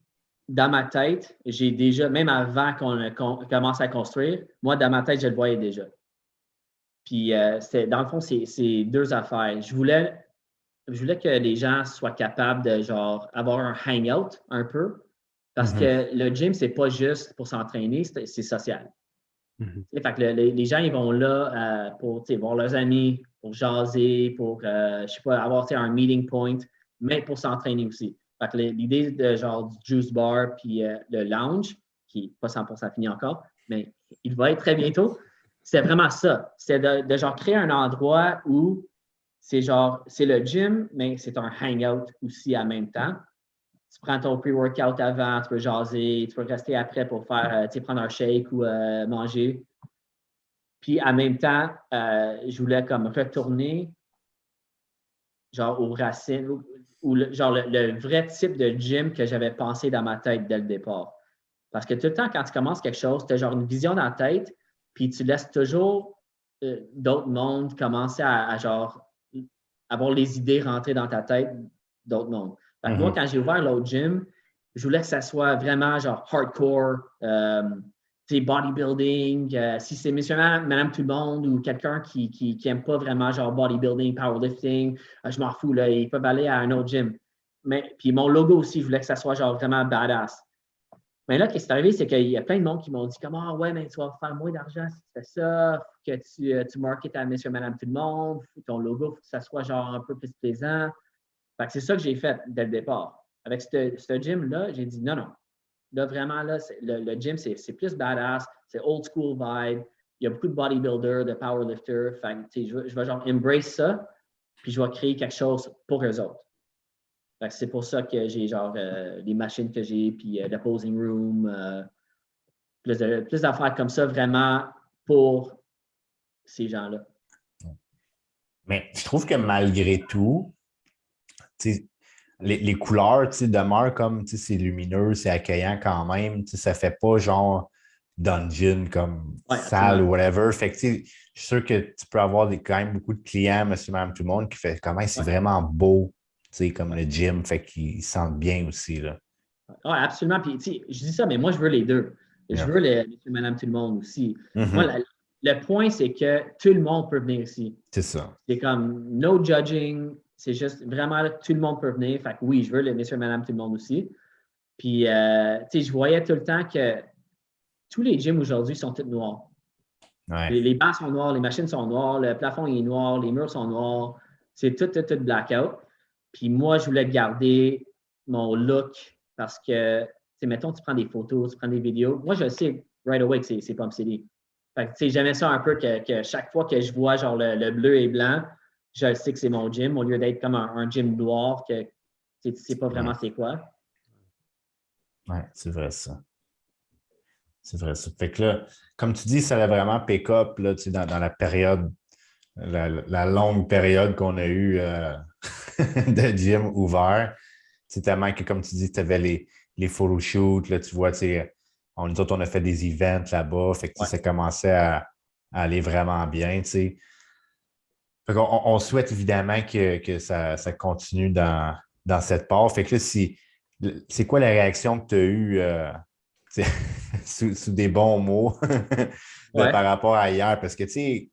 dans ma tête, j'ai déjà, même avant qu'on commence à construire, moi, dans ma tête, je le voyais déjà. Puis, euh, dans le fond, c'est deux affaires. Je voulais je voulais que les gens soient capables de genre avoir un hangout un peu. Parce
Mhm.
que le gym, c'est pas juste pour s'entraîner, c'est social.
Mhm.
Sais, Fait que le- les, les gens, ils vont là euh, pour voir leurs amis, pour jaser, pour, euh, je sais pas, avoir un meeting point, mais pour s'entraîner aussi. L'idée de genre du juice bar puis euh, le lounge, qui n'est pas 100% fini encore, mais il va être très bientôt, c'est vraiment ça. C'est de, genre créer un endroit où c'est genre, c'est le gym, mais c'est un hangout aussi en même temps. Tu prends ton pre-workout avant, tu peux jaser, tu peux rester après pour faire, euh, tu prendre un shake ou manger. Puis en même temps, euh, je voulais comme retourner genre aux racines, ou, ou le, genre le, le vrai type de gym que j'avais pensé dans ma tête dès le départ. Parce que tout le temps, quand tu commences quelque chose, tu as genre une vision dans la tête, puis tu laisses toujours euh, d'autres mondes commencer à, à, genre avoir les idées rentrer dans ta tête d'autres mondes. Fait que Moi,
Mhm.
quand j'ai ouvert l'autre gym, je voulais que ça soit vraiment genre hardcore, euh, bodybuilding. euh, si c'est monsieur, madame, tout le monde ou quelqu'un qui, qui, pas vraiment genre bodybuilding, powerlifting, euh, je m'en fous, là, ils peuvent aller à un autre gym. Mais, puis mon logo aussi, je voulais que ça soit genre vraiment badass. Mais là, ce qui est arrivé, c'est qu'il y a plein de monde qui m'ont dit comment ah ouais, mais tu vas faire moins d'argent si tu fais ça, que tu, euh, tu marketes à monsieur, madame, tout le monde, ton logo, faut que ça soit genre un peu plus plaisant. C'est ça que j'ai fait dès le départ. Avec ce gym-là, j'ai dit non, non. Là, vraiment, là, le, gym, c'est plus badass, c'est old school vibe. Il y a beaucoup de bodybuilders, de powerlifters. Fait je, vais- je vais genre embrace ça, puis je vais créer quelque chose pour eux autres. C'est pour ça que j'ai genre euh, les machines que j'ai, puis euh, le posing room, euh, plus d'affaires comme ça vraiment pour ces gens-là.
Mais je trouve que malgré tout, les, les couleurs demeurent comme c'est lumineux, c'est accueillant quand même. Ça fait pas genre dungeon comme
Ouais,
salle ou whatever. Fait que tu sais, je suis sûr que tu peux avoir des, quand même beaucoup de clients, monsieur, madame, tout le monde, qui fait comment c'est
Ouais.
vraiment beau, tu sais, comme le gym, fait qu'ils se sentent bien aussi. Là.
Oui, absolument. Puis, je dis ça, mais moi, je veux les deux. Je
Yeah.
veux le monsieur, madame, tout le monde aussi.
Mhm.
Moi, la- le point, c'est que tout le monde peut venir ici.
C'est ça.
C'est comme no judging. C'est juste vraiment là, tout le monde peut venir. Fait que oui, je veux le monsieur, madame, tout le monde aussi. Puis, euh, tu sais, je voyais tout le temps que tous les gyms aujourd'hui sont tous noirs.
Ouais.
Les, les bancs sont noirs, les machines sont noires, le plafond est noir, les murs sont noirs. C'est tout, tout, tout blackout. Puis moi, je voulais garder mon look parce que, tu sais, mettons, tu prends des photos, tu prends des vidéos. Moi, je sais right away que c'est- c'est Pump City. Fait que, tu sais, j'aimais ça un peu que, que chaque fois que je vois genre le, le bleu et blanc, je sais que c'est mon gym au lieu d'être comme un, un gym noir que tu tu sais pas vraiment c'est quoi.
Ouais, c'est vrai ça. C'est vrai ça. Fait que là, comme tu dis, ça a vraiment pick-up là, tu sais, dans, dans la période, la, la longue période qu'on a eue euh, de gym ouvert. C'est tellement que, comme tu dis, tu avais les, les photoshoots, là, tu vois, tu sais, on, nous autres, on a fait des events là-bas. Fait que
Ouais.
ça commençait à, à aller vraiment bien, tu sais. On, on souhaite évidemment que, que ça, ça continue dans, dans cette part. Fait que là, si, le- c'est quoi la réaction que tu as eue euh, sous, sous des bons mots de-
Ouais.
par rapport à hier? Parce que, tu sais,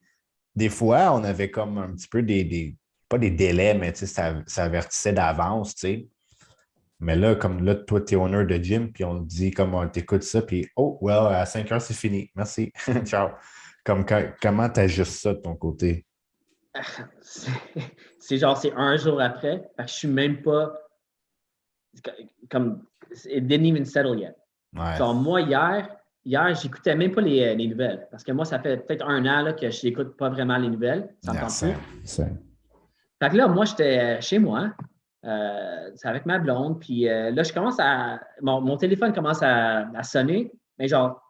des fois, on avait comme un petit peu des, des- pas des délais, mais tu sais, ça, ça avertissait d'avance, tu sais. Mais là, comme là, toi, tu es owner de gym, puis on te dit, comme on t'écoute ça, puis oh, well, à 5 heures, c'est fini. Merci. Ciao. Comme, comment tu ajustes ça de ton côté?
C'est- genre, c'est un jour après. Fait que je suis même pas. Comme. It didn't even settle yet.
Ouais.
Genre, moi, hier, hier, j'écoutais même pas les, les nouvelles. Parce que moi, ça fait peut-être un an là, que je n'écoute pas vraiment les nouvelles. Ça me
Yeah, same.
Fait que là, moi, j'étais chez moi. euh, c'est avec ma blonde. Puis euh, là, je commence à. Mon, mon téléphone commence à, à sonner, mais genre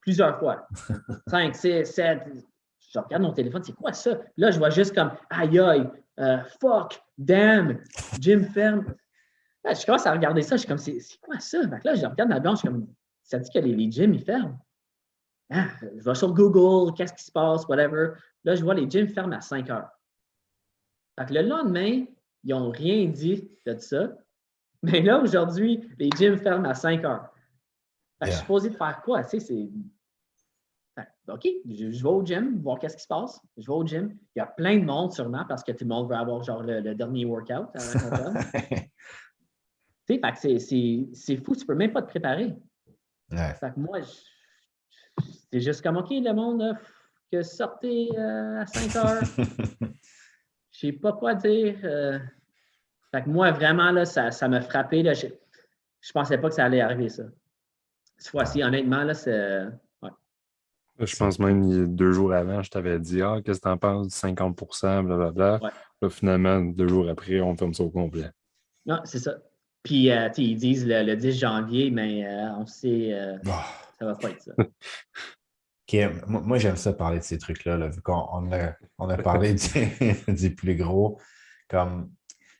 plusieurs fois. 5, 6, 7. Je regarde mon téléphone, c'est quoi ça? Puis là, je vois juste comme aïe aïe, euh, fuck, damn, Jim ferme. Là, je commence à regarder ça, je suis comme, c'est quoi ça? Fait que là, je regarde ma blonde, je suis comme, ça dit que les, les gyms, ils ferment. Ah, je vais sur Google, qu'est-ce qui se passe, whatever. Là, je vois les gyms ferment à 5 heures. Fait que le lendemain, ils n'ont rien dit de ça. Mais là, aujourd'hui, les gyms ferment à 5 heures. Fait que je suis supposé de faire quoi? Tu sais, c'est. OK, je, vais au gym, voir qu'est-ce qui se passe. Je vais au gym. Il y a plein de monde sûrement parce que tout le monde veut avoir genre le, dernier workout Tu sais, c'est fou, tu peux même pas te préparer. Fait que moi, c'est juste comme OK, le monde que sortez euh, à 5 heures. Je sais pas quoi dire. Euh. Fait que moi, vraiment, là, ça, ça m'a frappé. Là. Je, je pensais pas que ça allait arriver, ça. Cette fois-ci, honnêtement, là, c'est.
Je pense même deux jours avant, je t'avais dit Ah, qu'est-ce que tu en penses 50 blablabla. Là, finalement, deux jours après, on ferme ça au complet.
Non, c'est ça. Puis, euh, ils disent le, 10 janvier, mais euh, on sait, euh, ah. ça va pas être ça.
OK, moi, j'aime ça parler de ces trucs-là, vu qu'on a, on a parlé du, plus gros. Comme,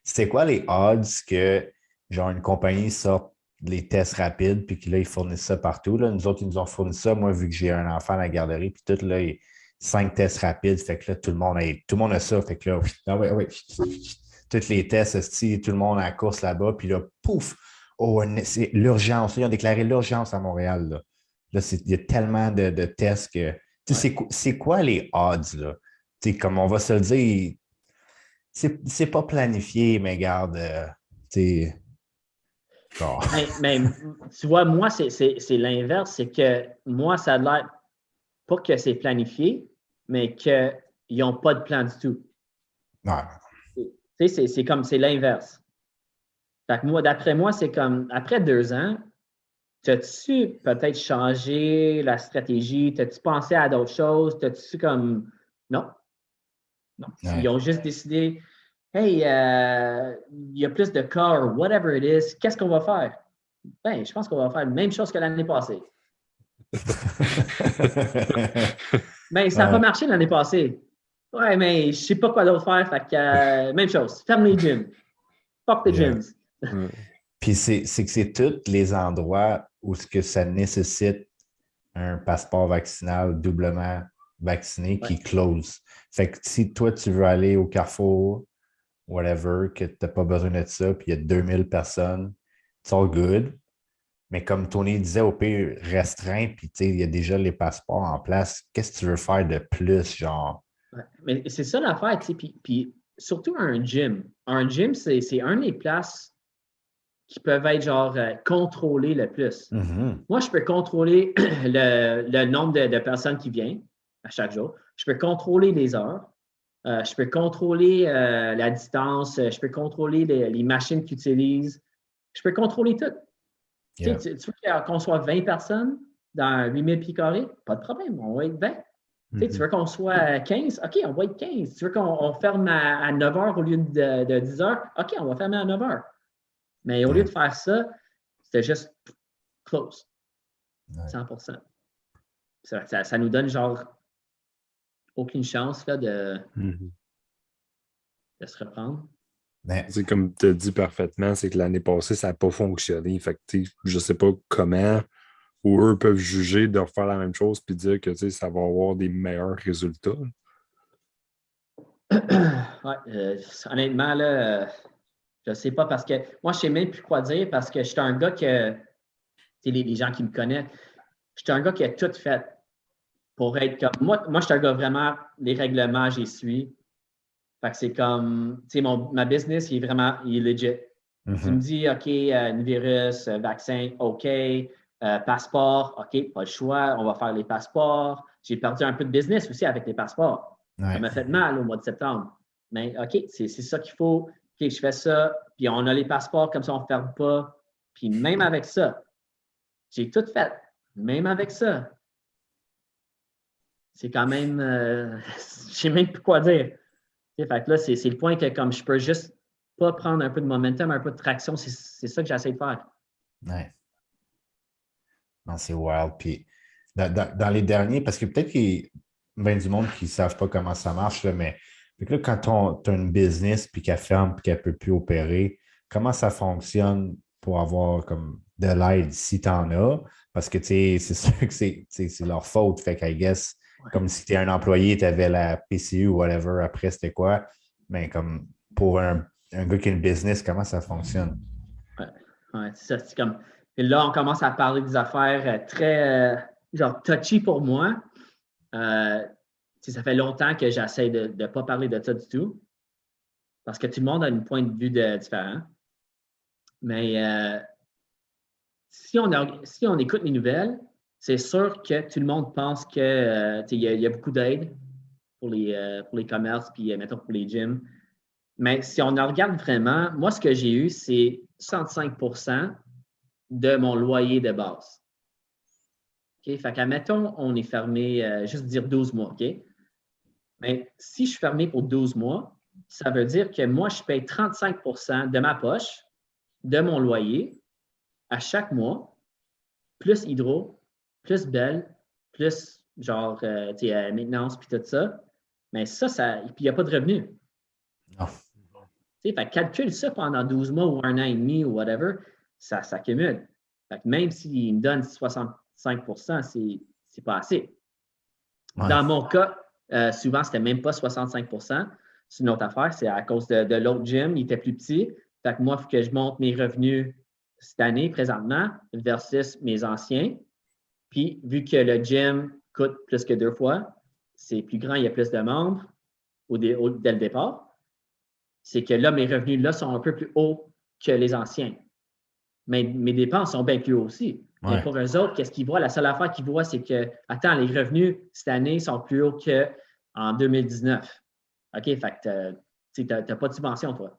c'était quoi les odds que, genre, une compagnie sorte les tests rapides, puis que là, ils fournissent ça partout. Là. Nous autres, ils nous ont fourni ça. Moi, vu que j'ai un enfant à la garderie, puis tout, là, cinq tests rapides, fait que là, tout le monde a, tout le monde a ça. Fait que là, ah ouais, ouais, tous les tests, tout le monde à la course là-bas, puis là, pouf! Oh, c'est l'urgence. Ils ont déclaré l'urgence à Montréal. Là, là il y a tellement de, tests que. C'est quoi les odds? Là? comme on va se le dire, c'est pas planifié, mais garde. Euh,
mais, tu vois, moi, c'est l'inverse. C'est que moi, ça a l'air pas que c'est planifié, mais qu'ils n'ont pas de plan du tout. Tu sais, c'est comme, c'est l'inverse. Moi, d'après moi, c'est comme, après deux ans, as-tu peut-être changé la stratégie? T'as-tu pensé à d'autres choses? T'as-tu comme, non? Non. Ils ont juste décidé, Hey, euh, il y a plus de cas, whatever it is, qu'est-ce qu'on va faire? Ben, je pense qu'on va faire la même chose que l'année passée. mais ben, ça n'a pas marché l'année passée. Ouais, mais je ne sais pas quoi d'autre faire. Fait que, euh, même chose. Ferme les gyms. Fuck the gyms.
Puis c'est que c'est tous les endroits où ce que ça nécessite un passeport vaccinal doublement vacciné qui close. Fait que si toi, tu veux aller au Carrefour, whatever, que tu n'as pas besoin de ça, puis il y a 2000 personnes, it's all good. Mais comme Tony disait, au pire, restreint, puis il y a déjà les passeports en place. Qu'est-ce que tu veux faire de plus, genre?
mais c'est ça l'affaire, tu sais. Puis, puis, surtout un gym. Un gym, c'est un des places qui peuvent être genre euh, contrôlées le plus.
Mm-hmm.
Moi, je peux contrôler le, le nombre de, de, personnes qui viennent à chaque jour. Je peux contrôler les heures. Euh, je peux contrôler euh, la distance, euh, je peux contrôler les, machines qu'ils utilisent. Je peux contrôler tout. Tu, veux qu'on soit 20 personnes dans 8000 pieds carrés? Pas de problème, on va être 20. Tu mm-hmm. veux qu'on soit 15? OK, on va être 15. Tu veux qu'on ferme à, 9 h au lieu de, 10 h? OK, on va fermer à 9 h. Mais au lieu de faire ça, c'était juste close. 100 ça, ça, nous donne genre aucune chance là, de, de se reprendre.
C'est comme tu as dit parfaitement, c'est que l'année passée, ça n'a pas fonctionné. Fait je ne sais pas comment ou eux peuvent juger de refaire la même chose et dire que ça va avoir des meilleurs résultats.
ouais, euh, honnêtement, là, je ne sais pas parce que moi, je ne sais même plus quoi dire parce que je suis un gars que, les, les gens qui me connaissent, je suis un gars qui a tout fait pour être comme. Moi, moi je suis un gars vraiment, les règlements, j'y suis. Fait que c'est comme, tu sais, ma business, il est vraiment, il est legit. Mm-hmm. Tu me dis, OK, euh, virus, euh, vaccin, OK, euh, passeport, OK, pas le choix, on va faire les passeports. J'ai perdu un peu de business aussi avec les passeports. Ça m'a fait mal au mois de septembre. Mais OK, c'est ça qu'il faut. OK, je fais ça, puis on a les passeports, comme ça, on ne ferme pas. Puis même avec ça, j'ai tout fait. Même avec ça, c'est quand même. Euh, je ne sais même plus quoi dire. fait que là, c'est le point que comme je peux juste pas prendre un peu de momentum, un peu de traction, c'est ça que j'essaie de faire.
Ouais. Non, c'est wild. Puis dans, les derniers, parce que peut-être qu'il y a du monde qui ne savent pas comment ça marche, mais là, quand tu as une business puis qu'elle ferme puis qu'elle ne peut plus opérer, comment ça fonctionne pour avoir comme de l'aide si tu en as? Parce que c'est sûr que c'est leur faute. Fait qu'I guess comme si tu es un employé, tu avais la PCU ou whatever, après c'était quoi? Mais comme pour un, gars qui a une business, comment ça fonctionne?
Ouais, c'est ça. comme. Et là, on commence à parler des affaires euh, très euh, genre touchy pour moi. euh, ça fait longtemps que j'essaie de ne pas parler de ça du tout. Parce que tout le monde a un point de vue différent. Mais euh, si, on si on écoute les nouvelles, c'est sûr que tout le monde pense qu'il euh, y, a beaucoup d'aide pour les, euh, pour les commerces, puis mettons pour les gyms. Mais si on en regarde vraiment, moi, ce que j'ai eu, c'est 65% de mon loyer de base. OK? Fait qu'admettons, on est fermé, juste dire 12 mois, OK? Mais si je suis fermé pour 12 mois, ça veut dire que moi, je paye 35% de ma poche, de mon loyer, à chaque mois, plus hydro, plus belle, plus genre euh, euh, maintenance, puis tout ça. Mais ça, ça puis il n'y a pas de revenu. Non. Fait, calcule ça pendant 12 mois ou un an et demi ou whatever, ça s'accumule. Même s'il me donne 65% c'est pas assez. Dans mon cas, euh, souvent, c'était même pas 65% C'est une autre affaire. C'est à cause de, l'autre gym, il était plus petit. Fait que moi, il faut que je monte mes revenus cette année, présentement, versus mes anciens. Puis, vu que le gym coûte plus que deux fois, c'est plus grand, il y a plus de membres au, dès le départ, c'est que là, mes revenus là sont un peu plus hauts que les anciens. Mais mes dépenses sont bien plus hauts aussi. Mais pour eux autres, qu'est-ce qu'ils voient? La seule affaire qu'ils voient, c'est que, attends, les revenus cette année sont plus hauts qu'en 2019. OK, fait que tu n'as pas de subvention, toi.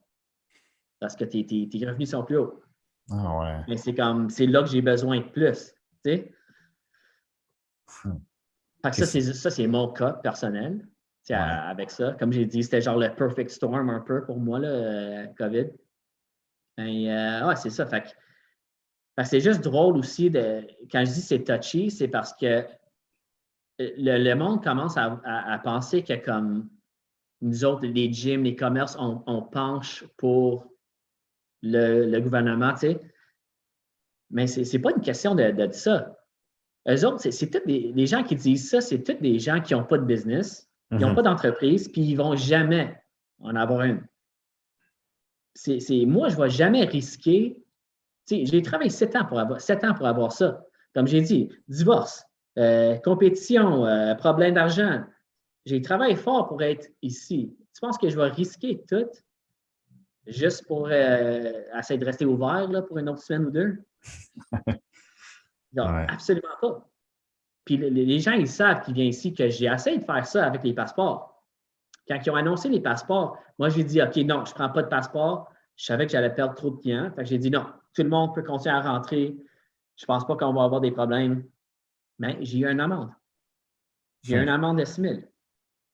Parce que tes, revenus sont plus hauts.
Ah ouais.
Mais c'est comme, c'est là que j'ai besoin de plus. Tu sais? Hmm. Fait que ça, c'est mon cas personnel. avec ça. Comme j'ai dit, c'était genre le perfect storm un peu pour moi, là, euh, COVID. Et, euh, ouais, c'est ça. Fait que c'est juste drôle aussi de. Quand je dis c'est touchy, c'est parce que le, monde commence à, penser que comme nous autres, les gyms, les commerces, on, penche pour le, gouvernement, tu sais. Mais ce n'est pas une question de, de, ça. Eux autres, c'est tous les, gens qui disent ça, c'est tous des gens qui n'ont pas de business, qui n'ont mm-hmm. pas d'entreprise, puis ils ne vont jamais en avoir une. C'est, moi, je ne vais jamais risquer j'ai travaillé sept ans, pour avoir, sept ans pour avoir ça. Comme j'ai dit, divorce, euh, compétition, euh, problème d'argent. J'ai travaillé fort pour être ici. Tu penses que je vais risquer tout juste pour euh, essayer de rester ouvert là, pour une autre semaine ou deux? Absolument pas. Puis les, gens, ils savent qui viennent ici que j'ai essayé de faire ça avec les passeports. Quand ils ont annoncé les passeports, moi, j'ai dit, OK, non, je ne prends pas de passeport. Je savais que j'allais perdre trop de clients. Fait que j'ai dit, non, tout le monde peut continuer à rentrer. Je ne pense pas qu'on va avoir des problèmes. Mais j'ai eu une amende. J'ai eu une amende de 6 000.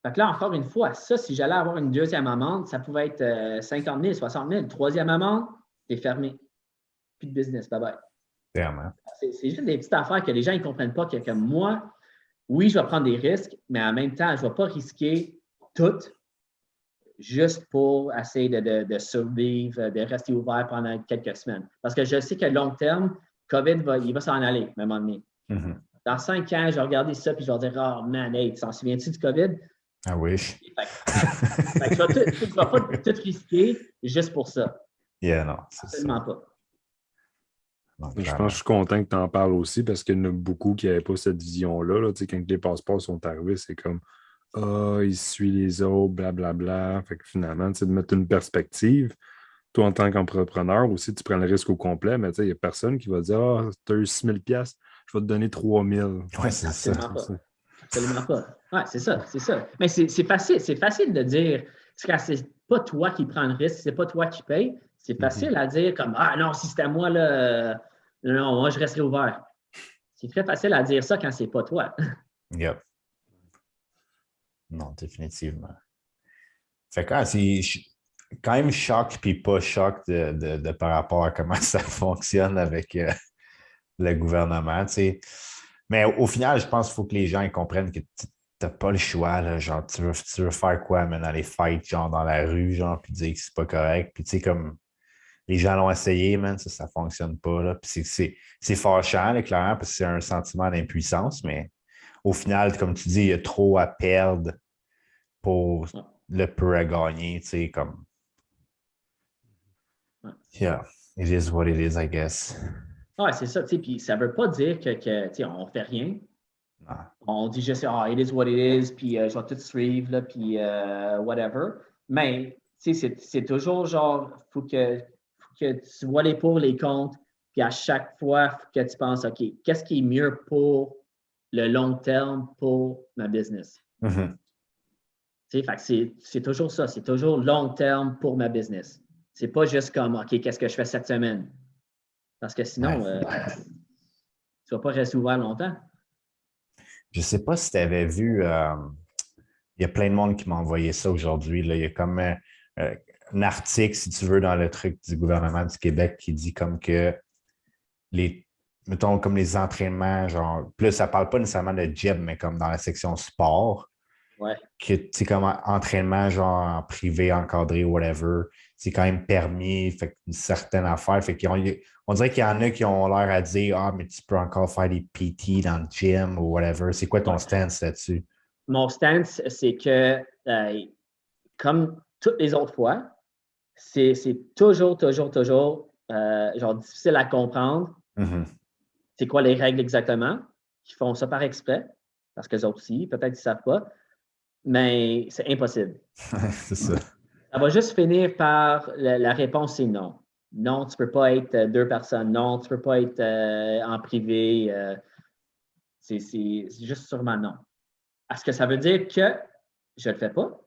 Fait là, encore une fois, ça, si j'allais avoir une deuxième amende, ça pouvait être 50 000, 60 000. Troisième amende, c'est fermé. Plus de business. Bye bye. C'est juste des petites affaires que les gens ne comprennent pas que comme moi, oui, je vais prendre des risques, mais en même temps, je ne vais pas risquer tout juste pour essayer de, survivre, de rester ouvert pendant quelques semaines. Parce que je sais que long terme, COVID, va, il va s'en aller à un moment donné. Mm-hmm. Dans cinq ans, je vais regarder ça et je vais dire Oh man, hey, tu t'en souviens-tu du COVID?
Ah oui.
tu ne vas pas tout risquer juste pour ça.
Yeah, non.
Absolument pas.
Je pense que je suis content que tu en parles aussi parce qu'il y en a beaucoup qui n'avaient pas cette vision-là. Là. Quand les passeports sont arrivés, c'est comme ah, il suit les autres, blablabla. Bla, bla. Fait que finalement, c'est de mettre une perspective. Toi, en tant qu'entrepreneur aussi, tu prends le risque au complet, mais il n'y a personne qui va dire Ah, tu as eu 6 000 je vais te donner 3 000
Oui, c'est ça.
Absolument pas. Oui, c'est ça, c'est ça. Mais c'est facile, c'est facile de dire, c'est pas toi qui prends le risque, c'est pas toi qui payes. C'est mm-hmm. facile à dire comme Ah non, si c'était moi, là, non, moi, je resterai ouvert. C'est très facile à dire ça quand c'est pas toi.
Yep. Non, définitivement. Fait que ah, c'est quand même choc puis pas choc de, par rapport à comment ça fonctionne avec euh, le gouvernement. Mais au final, je pense qu'il faut que les gens comprennent que tu n'as pas le choix. Là, genre, tu veux, tu veux faire quoi, mais aller fight genre dans la rue, genre, puis dire que c'est pas correct. Puis tu sais, comme les gens l'ont essayé, man, ça, ça fonctionne pas. Là. Puis c'est fâchant, clairement, parce que c'est un sentiment d'impuissance, mais au final, comme tu dis, il y a trop à perdre pour le peu à gagner, tu sais, comme. Yeah, it is what it is, I guess.
Ouais, c'est ça, tu sais, puis ça veut pas dire que, que tu sais, on fait rien. On dit juste, ah, it is what it is, puis euh, je vais tout suivre, là, puis euh, whatever. Mais, tu sais, c'est- c'est toujours genre, faut que, que tu vois les pour, les contre, puis à chaque fois, que tu penses, OK, qu'est-ce qui est mieux pour le long terme pour ma business?
Mhm.
Que c'est- toujours ça, c'est toujours long terme pour ma business. C'est pas juste comme, OK, qu'est-ce que je fais cette semaine? Parce que sinon,
Ouais.
euh, tu vas pas rester ouvert longtemps.
Je ne sais pas si tu avais vu, euh, il y a plein de monde qui m'a envoyé ça aujourd'hui. Il y a comme euh, un article, si tu veux, dans le truc du gouvernement du Québec qui dit comme que les, mettons, comme les entraînements, genre, plus ça ne parle pas nécessairement de gym, mais comme dans la section sport,
Ouais.
que tu sais, comme entraînement, genre en privé, encadré, whatever, c'est quand même permis, fait une certaine affaire. Fait qu'ils ont- on dirait qu'il y en a qui ont l'air à dire Ah, mais tu peux encore faire des PT dans le gym ou whatever. C'est quoi ton stance là-dessus?
Mon stance, c'est que, euh, comme toutes les autres fois, c'est toujours, toujours, toujours, euh, genre difficile à comprendre.
Mhm.
C'est quoi les règles exactement? Ils font ça par exprès, parce que les autres aussi, peut-être qu'ils ne savent pas, mais c'est impossible.
c'est ça.
Ça va juste finir par la, la réponse, c'est non. Non, tu ne peux pas être euh, deux personnes. Non, tu ne peux pas être euh, en privé. euh, c'est c'est- c'est juste sûrement non. Est-ce que ça veut dire que je ne le fais pas?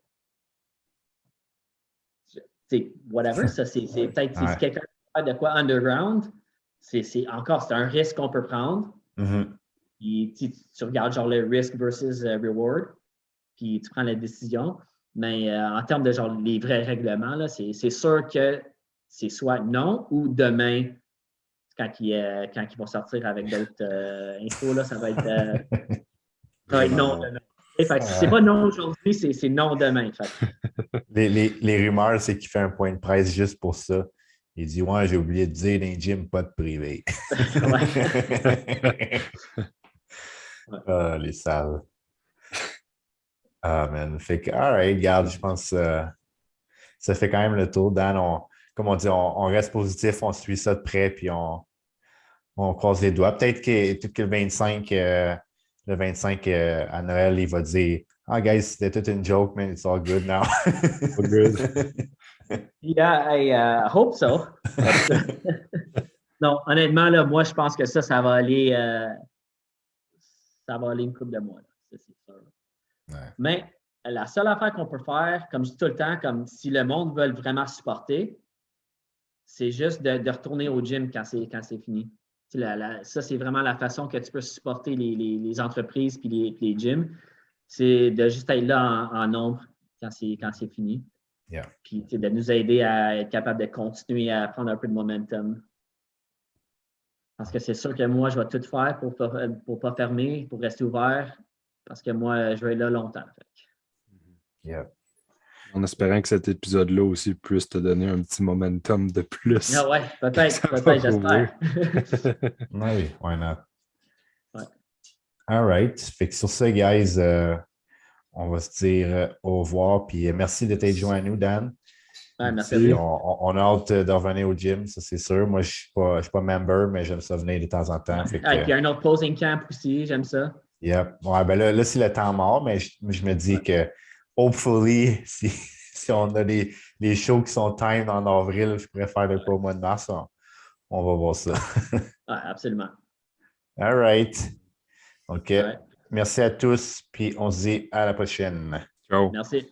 C'est whatever, ça, c'est peut-être si
Ouais.
quelqu'un fait de quoi underground, c'est encore, c'est un risque qu'on peut prendre.
Mhm.
Puis tu, tu regardes genre le risk versus euh, reward, puis tu prends la décision. Mais euh, en termes de genre les vrais règlements, c'est sûr que c'est soit non ou demain, quand il, euh, quand ils vont sortir avec d'autres infos, là, ça va être, ça va être non demain. Et fait que si c'est pas non aujourd'hui, c'est non demain. Fait
Les, les- les rumeurs, c'est qu'il fait un point de presse juste pour ça. Il dit Ouais, j'ai oublié de dire dans gyms, pas de privé. Ah, les salles. Ah, man. Fait que, all right, regarde, je pense que ça fait quand même le tour. Dan, on- comme on dit, on, on reste positif, on suit ça de près, puis on, on croise les doigts. Peut-être que, peut-être que le 25, euh, le 25 euh, à Noël, il va dire Ah, guys, c'était toute une joke, man, it's all good now.
All good.
yeah, I uh, hope so. non, honnêtement, là, moi, je pense que ça, ça va aller, euh, ça va aller une couple de mois. là. Ça, c'est sûr.
Ouais.
Mais la seule affaire qu'on peut faire, comme je dis tout le temps, comme si le monde veut vraiment supporter, c'est juste de, de retourner au gym quand c'est, quand c'est fini. La- la- ça, c'est vraiment la façon que tu peux supporter les, les- les entreprises puis les, les gyms. C'est de juste être là en, en nombre quand c'est, quand c'est fini.
Yeah.
Puis de nous aider à être capable de continuer à prendre un peu de momentum. Parce que c'est sûr que moi, je vais tout faire pour ne pour pas fermer, pour rester ouvert. Parce que moi, je vais être là longtemps.
Yeah.
En espérant que cet épisode-là aussi puisse te donner un petit momentum de plus.
Ah ouais, peut-être, peut-être, j'espère.
Oui, why not? All right. Fait que sur ça, guys, euh, on va se dire euh, au revoir. Puis euh, merci de t'être joint à nous, Dan.
Ouais, merci
Puis on, a hâte de revenir au gym, ça c'est sûr. Moi, je ne suis, pas- je suis pas member, mais j'aime ça venir de temps en temps. Fait que,
puis il y a un autre posing camp aussi, j'aime ça.
Yep. Ouais, ben là, là c'est le temps mort, mais je, je me dis que hopefully, si, si on a des, des shows qui sont timed en avril, je pourrais faire de quoi au mois de mars. On, on va voir ça.
Ouais, absolument.
All right. OK.
Ouais.
Merci à tous, puis on se dit à la prochaine.
Ciao.
Merci.